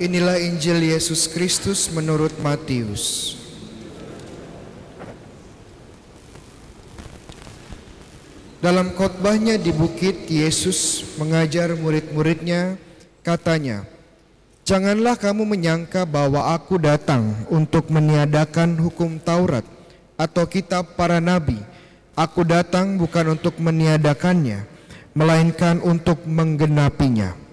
Inilah Injil Yesus Kristus menurut Matius. Dalam khotbahnya di bukit, Yesus mengajar murid-muridnya, katanya, Janganlah kamu menyangka bahwa aku datang untuk meniadakan hukum Taurat atau kitab para nabi. Aku datang bukan untuk meniadakannya, melainkan untuk menggenapinya.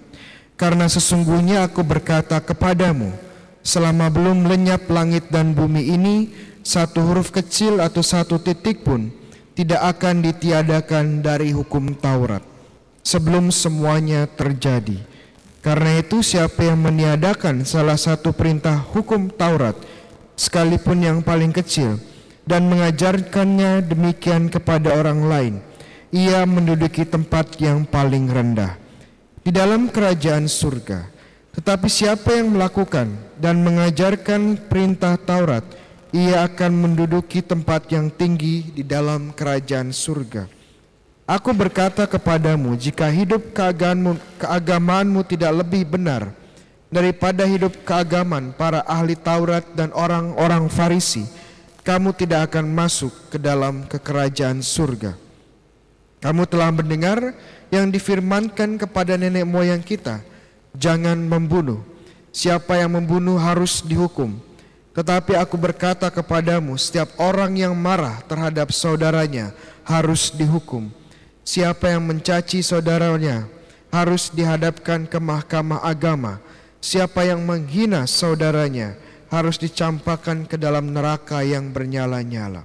Karena sesungguhnya aku berkata kepadamu, selama belum lenyap langit dan bumi ini, satu huruf kecil atau satu titik pun tidak akan ditiadakan dari hukum Taurat sebelum semuanya terjadi. Karena itu siapa yang meniadakan salah satu perintah hukum Taurat sekalipun yang paling kecil dan mengajarkannya demikian kepada orang lain, ia menduduki tempat yang paling rendah di dalam kerajaan surga. Tetapi siapa yang melakukan dan mengajarkan perintah Taurat, ia akan menduduki tempat yang tinggi di dalam kerajaan surga. Aku berkata kepadamu, jika hidup keagamanmu, keagamaanmu tidak lebih benar daripada hidup keagaman para ahli Taurat dan orang-orang Farisi, kamu tidak akan masuk ke dalam kekerajaan surga. Kamu telah mendengar yang difirmankan kepada nenek moyang kita, jangan membunuh. Siapa yang membunuh harus dihukum. Tetapi aku berkata kepadamu, setiap orang yang marah terhadap saudaranya harus dihukum. Siapa yang mencaci saudaranya harus dihadapkan ke mahkamah agama. Siapa yang menghina saudaranya harus dicampakkan ke dalam neraka yang bernyala-nyala.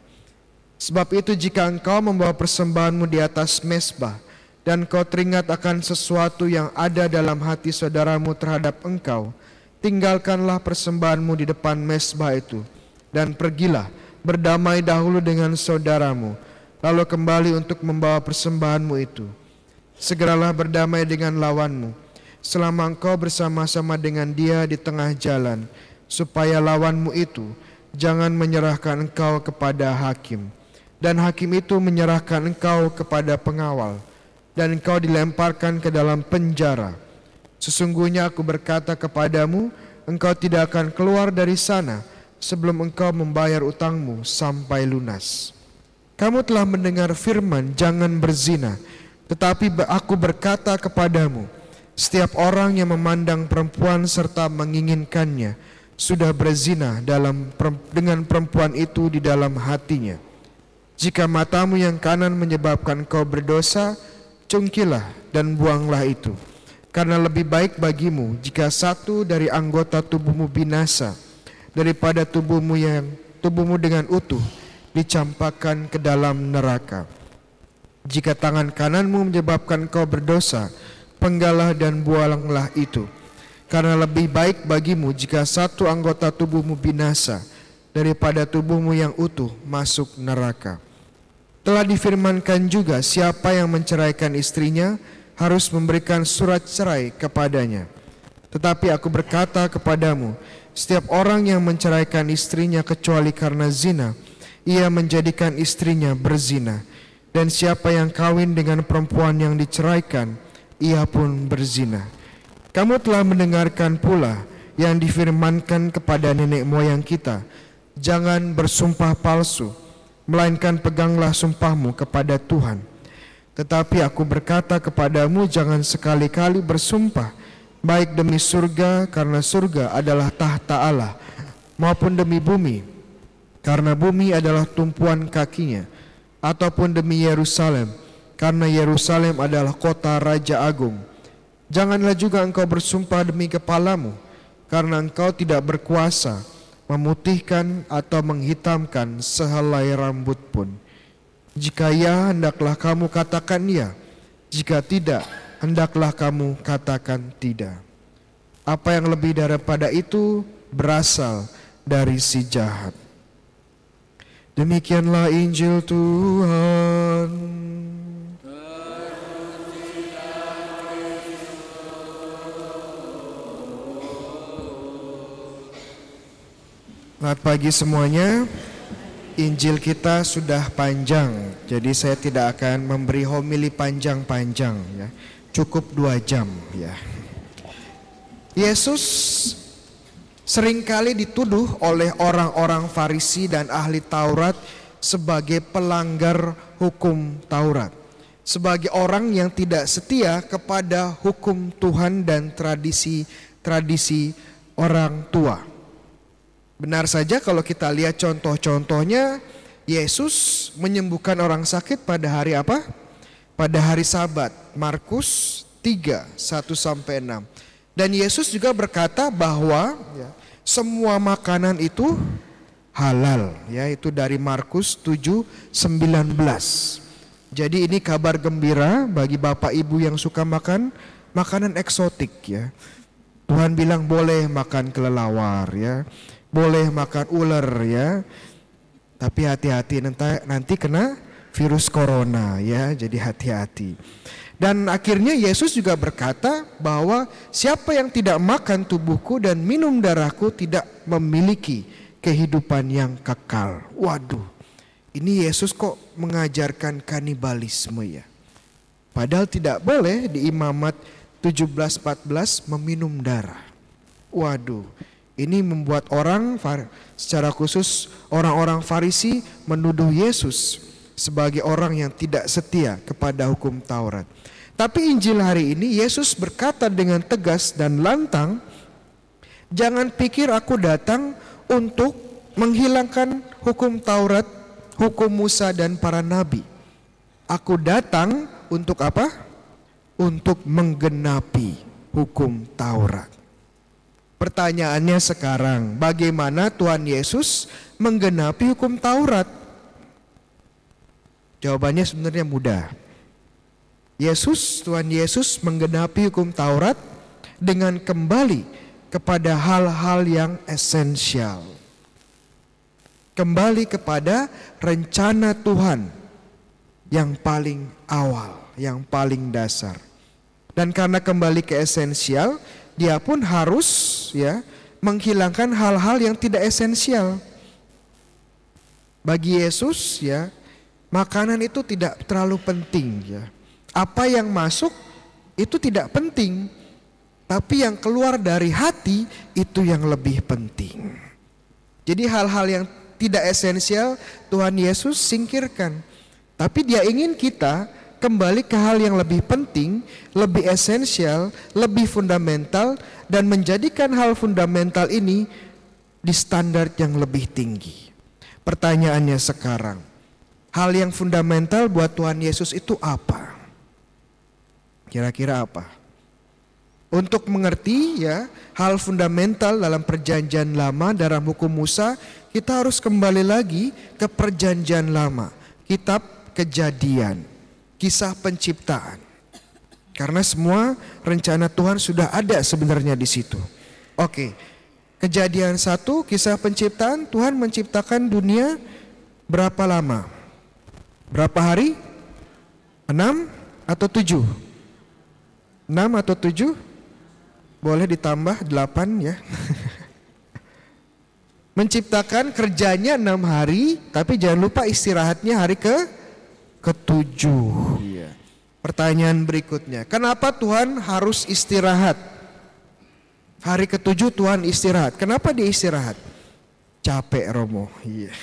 Sebab itu jika engkau membawa persembahanmu di atas mesbah dan kau teringat akan sesuatu yang ada dalam hati saudaramu terhadap engkau, tinggalkanlah persembahanmu di depan mesbah itu. Dan pergilah berdamai dahulu dengan saudaramu. Lalu kembali untuk membawa persembahanmu itu. Segeralah berdamai dengan lawanmu, selama engkau bersama-sama dengan dia di tengah jalan, supaya lawanmu itu jangan menyerahkan engkau kepada hakim, dan hakim itu menyerahkan engkau kepada pengawal, dan engkau dilemparkan ke dalam penjara. Sesungguhnya aku berkata kepadamu, engkau tidak akan keluar dari sana sebelum engkau membayar utangmu sampai lunas. Kamu telah mendengar firman, "Jangan berzina." Tetapi aku berkata kepadamu, setiap orang yang memandang perempuan serta menginginkannya sudah berzina dalam dengan perempuan itu di dalam hatinya. Jika matamu yang kanan menyebabkan kau berdosa, cungkilah dan buanglah itu. Karena lebih baik bagimu jika satu dari anggota tubuhmu binasa daripada tubuhmu yang tubuhmu dengan utuh dicampakkan ke dalam neraka. Jika tangan kananmu menyebabkan kau berdosa, penggalah dan buanglah itu. Karena lebih baik bagimu jika satu anggota tubuhmu binasa daripada tubuhmu yang utuh masuk neraka. Telah difirmankan juga siapa yang menceraikan istrinya harus memberikan surat cerai kepadanya. Tetapi aku berkata kepadamu, setiap orang yang menceraikan istrinya kecuali karena zina, ia menjadikan istrinya berzina. Dan siapa yang kawin dengan perempuan yang diceraikan, ia pun berzina. Kamu telah mendengarkan pula yang difirmankan kepada nenek moyang kita, jangan bersumpah palsu, melainkan peganglah sumpahmu kepada Tuhan. Tetapi aku berkata kepadamu, jangan sekali-kali bersumpah, baik demi surga, karena surga adalah tahta Allah, maupun demi bumi, karena bumi adalah tumpuan kakinya, ataupun demi Yerusalem, karena Yerusalem adalah kota Raja Agung. Janganlah juga engkau bersumpah demi kepalamu, karena engkau tidak berkuasa memutihkan atau menghitamkan sehelai rambut pun. Jika ya, hendaklah kamu katakan ya. Jika tidak, hendaklah kamu katakan tidak. Apa yang lebih daripada itu berasal dari si jahat. Demikianlah Injil Tuhan. Selamat pagi semuanya. Injil kita sudah panjang, jadi saya tidak akan memberi homili panjang-panjang ya. Cukup dua jam ya. Yesus sering kali dituduh oleh orang-orang Farisi dan ahli Taurat sebagai pelanggar hukum Taurat, sebagai orang yang tidak setia kepada hukum Tuhan dan tradisi-tradisi orang tua. Benar saja kalau kita lihat contoh-contohnya, Yesus menyembuhkan orang sakit pada hari apa? Pada hari Sabat, Markus 3, 1 sampai 6. Dan Yesus juga berkata bahwa ya, semua makanan itu halal, ya itu dari Markus 7 19. Jadi ini kabar gembira bagi Bapak Ibu yang suka makan makanan eksotik ya. Tuhan bilang boleh makan kelelawar ya, boleh makan ular ya. Tapi hati-hati nanti nanti kena virus corona ya, jadi hati-hati. Dan akhirnya Yesus juga berkata bahwa siapa yang tidak makan tubuhku dan minum darahku tidak memiliki kehidupan yang kekal. Waduh, ini Yesus kok mengajarkan kanibalisme ya. Padahal tidak boleh di imamat 17-14 meminum darah. Waduh, ini membuat orang secara khusus orang-orang Farisi menuduh Yesus sebagai orang yang tidak setia kepada hukum Taurat. Tapi Injil hari ini Yesus berkata dengan tegas dan lantang, "Jangan pikir aku datang untuk menghilangkan hukum Taurat, hukum Musa dan para nabi. Aku datang untuk apa? Untuk menggenapi hukum Taurat." Pertanyaannya sekarang, bagaimana Tuhan Yesus menggenapi hukum Taurat? Jawabannya sebenarnya mudah. Yesus, Tuhan Yesus menggenapi hukum Taurat dengan kembali kepada hal-hal yang esensial. Kembali kepada rencana Tuhan yang paling awal, yang paling dasar. Dan karena kembali ke esensial, dia pun harus ya menghilangkan hal-hal yang tidak esensial. Bagi Yesus ya, makanan itu tidak terlalu penting ya apa yang masuk itu tidak penting, tapi yang keluar dari hati itu yang lebih penting. Jadi hal-hal yang tidak esensial Tuhan Yesus singkirkan. Tapi dia ingin kita kembali ke hal yang lebih penting, lebih esensial, lebih fundamental dan menjadikan hal fundamental ini di standar yang lebih tinggi. Pertanyaannya sekarang, hal yang fundamental buat Tuhan Yesus itu apa? Kira-kira apa? Untuk mengerti ya hal fundamental dalam perjanjian lama dalam hukum Musa, kita harus kembali lagi ke perjanjian lama, kitab kejadian, kisah penciptaan. Karena semua rencana Tuhan sudah ada sebenarnya di situ. Oke, kejadian satu, kisah penciptaan, Tuhan menciptakan dunia berapa lama? Berapa hari? Enam atau tujuh? 6 atau 7 boleh ditambah 8 ya. Menciptakan kerjanya 6 hari, tapi jangan lupa istirahatnya hari ke ketujuh. Pertanyaan berikutnya, kenapa Tuhan harus istirahat? Hari ketujuh Tuhan istirahat. Kenapa dia istirahat? Capek Romo. Iya.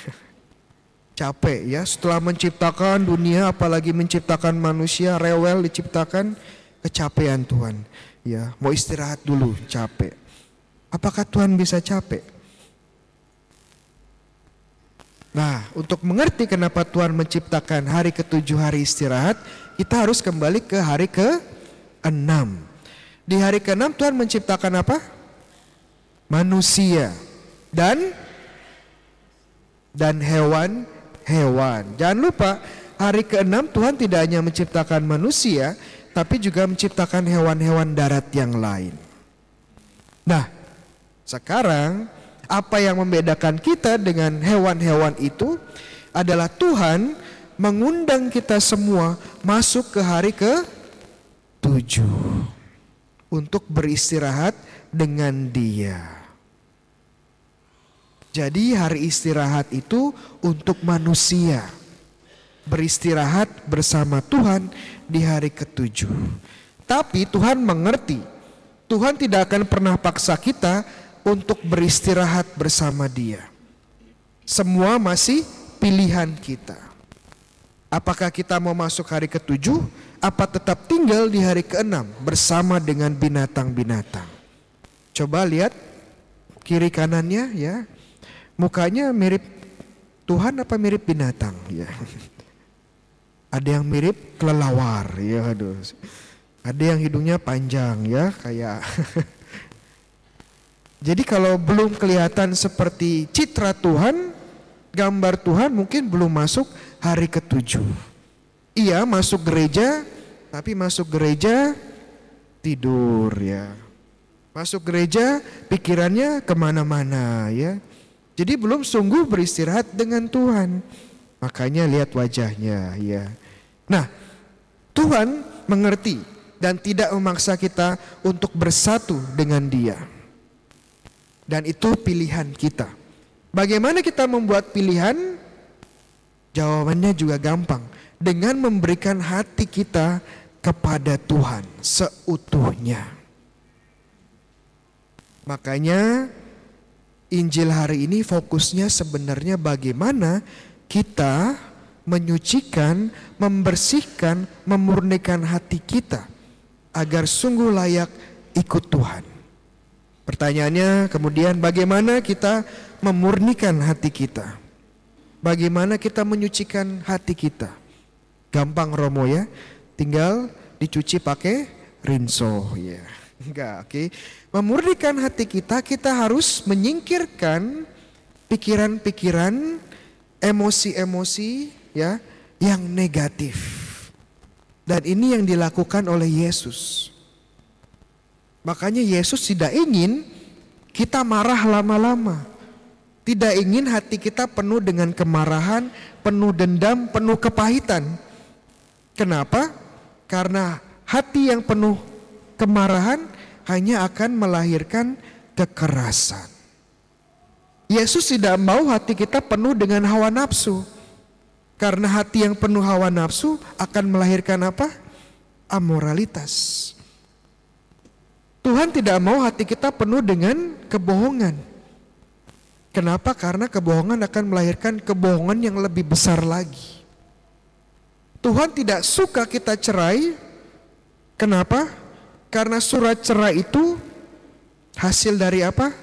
Capek ya setelah menciptakan dunia apalagi menciptakan manusia rewel diciptakan kecapean Tuhan. Ya, mau istirahat dulu, capek. Apakah Tuhan bisa capek? Nah, untuk mengerti kenapa Tuhan menciptakan hari ketujuh hari istirahat, kita harus kembali ke hari ke enam. Di hari ke enam Tuhan menciptakan apa? Manusia dan dan hewan-hewan. Jangan lupa hari ke-6 Tuhan tidak hanya menciptakan manusia, tapi juga menciptakan hewan-hewan darat yang lain. Nah, sekarang apa yang membedakan kita dengan hewan-hewan itu adalah Tuhan mengundang kita semua masuk ke hari ke tujuh untuk beristirahat dengan dia. Jadi hari istirahat itu untuk manusia beristirahat bersama Tuhan di hari ketujuh. Tapi Tuhan mengerti, Tuhan tidak akan pernah paksa kita untuk beristirahat bersama Dia. Semua masih pilihan kita. Apakah kita mau masuk hari ketujuh, apa tetap tinggal di hari keenam bersama dengan binatang-binatang? Coba lihat kiri kanannya ya, mukanya mirip Tuhan apa mirip binatang ya. Ada yang mirip kelelawar ya aduh. Ada yang hidungnya panjang ya kayak Jadi kalau belum kelihatan seperti citra Tuhan, gambar Tuhan mungkin belum masuk hari ketujuh. Iya masuk gereja, tapi masuk gereja tidur ya. Masuk gereja pikirannya ke mana-mana ya. Jadi belum sungguh beristirahat dengan Tuhan. Makanya lihat wajahnya ya. Nah Tuhan mengerti dan tidak memaksa kita untuk bersatu dengan dia. Dan itu pilihan kita. Bagaimana kita membuat pilihan? Jawabannya juga gampang. Dengan memberikan hati kita kepada Tuhan seutuhnya. Makanya Injil hari ini fokusnya sebenarnya bagaimana kita menyucikan, membersihkan, memurnikan hati kita agar sungguh layak ikut Tuhan. Pertanyaannya kemudian bagaimana kita memurnikan hati kita? Bagaimana kita menyucikan hati kita? Gampang Romo ya, tinggal dicuci pakai rinso ya. Enggak, oke. Okay. Memurnikan hati kita, kita harus menyingkirkan pikiran-pikiran, emosi-emosi ya yang negatif. Dan ini yang dilakukan oleh Yesus. Makanya Yesus tidak ingin kita marah lama-lama. Tidak ingin hati kita penuh dengan kemarahan, penuh dendam, penuh kepahitan. Kenapa? Karena hati yang penuh kemarahan hanya akan melahirkan kekerasan. Yesus tidak mau hati kita penuh dengan hawa nafsu. Karena hati yang penuh hawa nafsu akan melahirkan apa? Amoralitas. Tuhan tidak mau hati kita penuh dengan kebohongan. Kenapa? Karena kebohongan akan melahirkan kebohongan yang lebih besar lagi. Tuhan tidak suka kita cerai. Kenapa? Karena surat cerai itu hasil dari apa?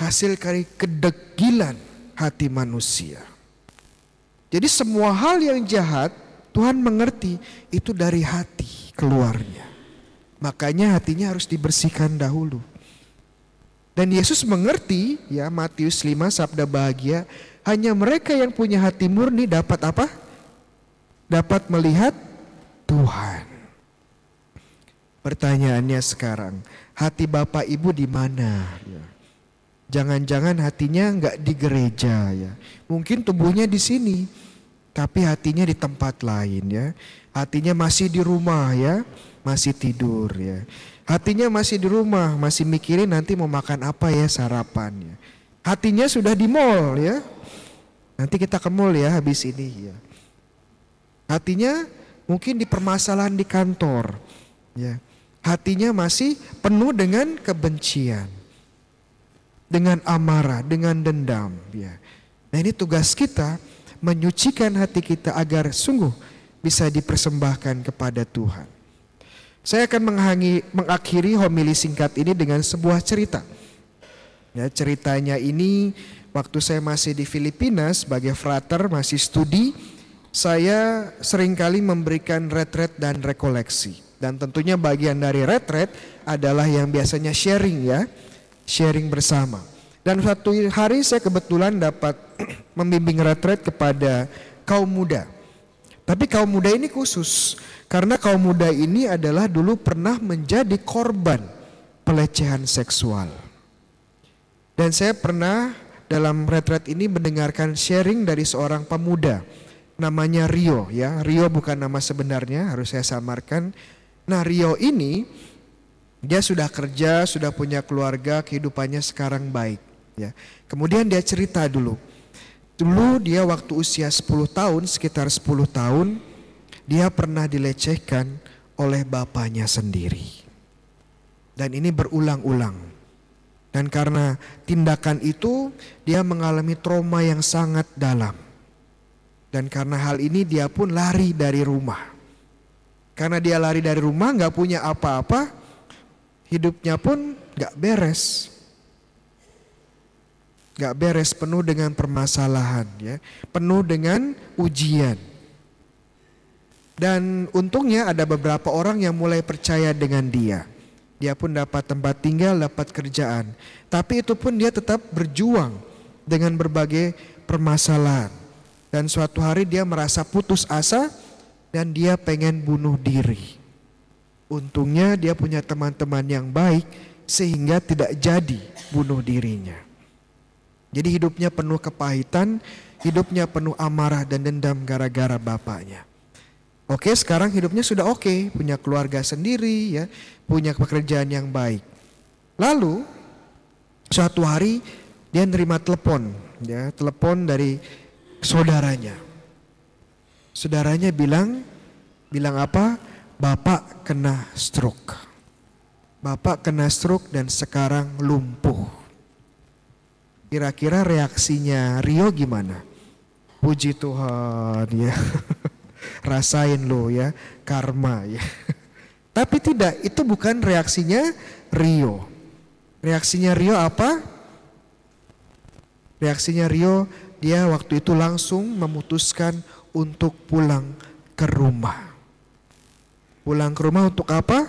Hasil dari kedegilan hati manusia. Jadi semua hal yang jahat Tuhan mengerti itu dari hati keluarnya. Makanya hatinya harus dibersihkan dahulu. Dan Yesus mengerti ya Matius 5 sabda bahagia hanya mereka yang punya hati murni dapat apa? Dapat melihat Tuhan. Pertanyaannya sekarang, hati Bapak Ibu di mana? Ya. Jangan-jangan hatinya enggak di gereja ya. Mungkin tubuhnya di sini, tapi hatinya di tempat lain ya. Hatinya masih di rumah ya masih tidur ya. Hatinya masih di rumah, masih mikirin nanti mau makan apa ya sarapan ya. Hatinya sudah di mall ya. Nanti kita ke mall ya habis ini ya. Hatinya mungkin di permasalahan di kantor ya. Hatinya masih penuh dengan kebencian. Dengan amarah, dengan dendam ya. Nah ini tugas kita menyucikan hati kita agar sungguh bisa dipersembahkan kepada Tuhan. Saya akan menghangi, mengakhiri homili singkat ini dengan sebuah cerita. Ya, ceritanya ini waktu saya masih di Filipina sebagai frater masih studi, saya sering kali memberikan retret dan rekoleksi. Dan tentunya bagian dari retret adalah yang biasanya sharing ya, sharing bersama. Dan satu hari saya kebetulan dapat membimbing retret kepada kaum muda. Tapi kaum muda ini khusus karena kaum muda ini adalah dulu pernah menjadi korban pelecehan seksual. Dan saya pernah dalam retret ini mendengarkan sharing dari seorang pemuda namanya Rio ya. Rio bukan nama sebenarnya, harus saya samarkan. Nah, Rio ini dia sudah kerja, sudah punya keluarga, kehidupannya sekarang baik ya. Kemudian dia cerita dulu. Dulu dia waktu usia 10 tahun, sekitar 10 tahun, dia pernah dilecehkan oleh bapaknya sendiri. Dan ini berulang-ulang. Dan karena tindakan itu dia mengalami trauma yang sangat dalam. Dan karena hal ini dia pun lari dari rumah. Karena dia lari dari rumah nggak punya apa-apa, hidupnya pun nggak beres. Nggak beres penuh dengan permasalahan ya, penuh dengan ujian. Dan untungnya ada beberapa orang yang mulai percaya dengan dia. Dia pun dapat tempat tinggal, dapat kerjaan. Tapi itu pun dia tetap berjuang dengan berbagai permasalahan. Dan suatu hari dia merasa putus asa dan dia pengen bunuh diri. Untungnya dia punya teman-teman yang baik sehingga tidak jadi bunuh dirinya. Jadi hidupnya penuh kepahitan, hidupnya penuh amarah dan dendam gara-gara bapaknya. Oke, sekarang hidupnya sudah oke, punya keluarga sendiri ya, punya pekerjaan yang baik. Lalu suatu hari dia nerima telepon, ya, telepon dari saudaranya. Saudaranya bilang bilang apa? Bapak kena stroke. Bapak kena stroke dan sekarang lumpuh. Kira-kira reaksinya Rio gimana? Puji Tuhan ya. Rasain lo ya karma ya. Tapi tidak, itu bukan reaksinya Rio. Reaksinya Rio apa? Reaksinya Rio, dia waktu itu langsung memutuskan untuk pulang ke rumah. Pulang ke rumah untuk apa?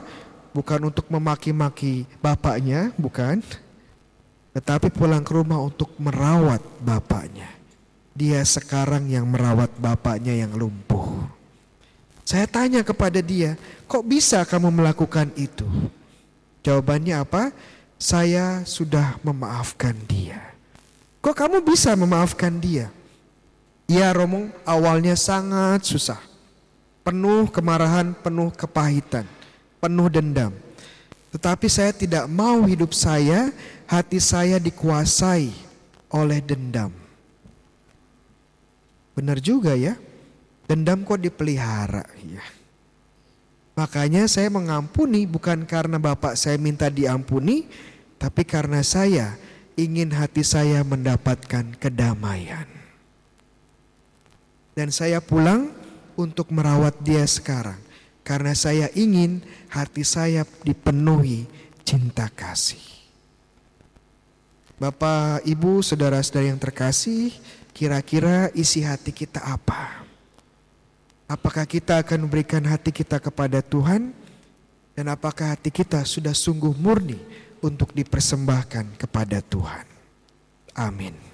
Bukan untuk memaki-maki bapaknya, bukan. Tetapi pulang ke rumah untuk merawat bapaknya. Dia sekarang yang merawat bapaknya yang lumpuh. Saya tanya kepada dia, kok bisa kamu melakukan itu? Jawabannya apa? Saya sudah memaafkan dia. Kok kamu bisa memaafkan dia? Ya Romo, awalnya sangat susah. Penuh kemarahan, penuh kepahitan, penuh dendam. Tetapi saya tidak mau hidup saya, hati saya dikuasai oleh dendam. Benar juga ya. Dendam kok dipelihara ya. Makanya saya mengampuni bukan karena Bapak saya minta diampuni, tapi karena saya ingin hati saya mendapatkan kedamaian. Dan saya pulang untuk merawat dia sekarang. Karena saya ingin hati saya dipenuhi cinta kasih. Bapak, Ibu, saudara-saudara yang terkasih, kira-kira isi hati kita apa? Apakah kita akan memberikan hati kita kepada Tuhan? Dan apakah hati kita sudah sungguh murni untuk dipersembahkan kepada Tuhan? Amin.